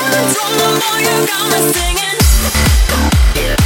Wanna be my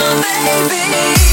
baby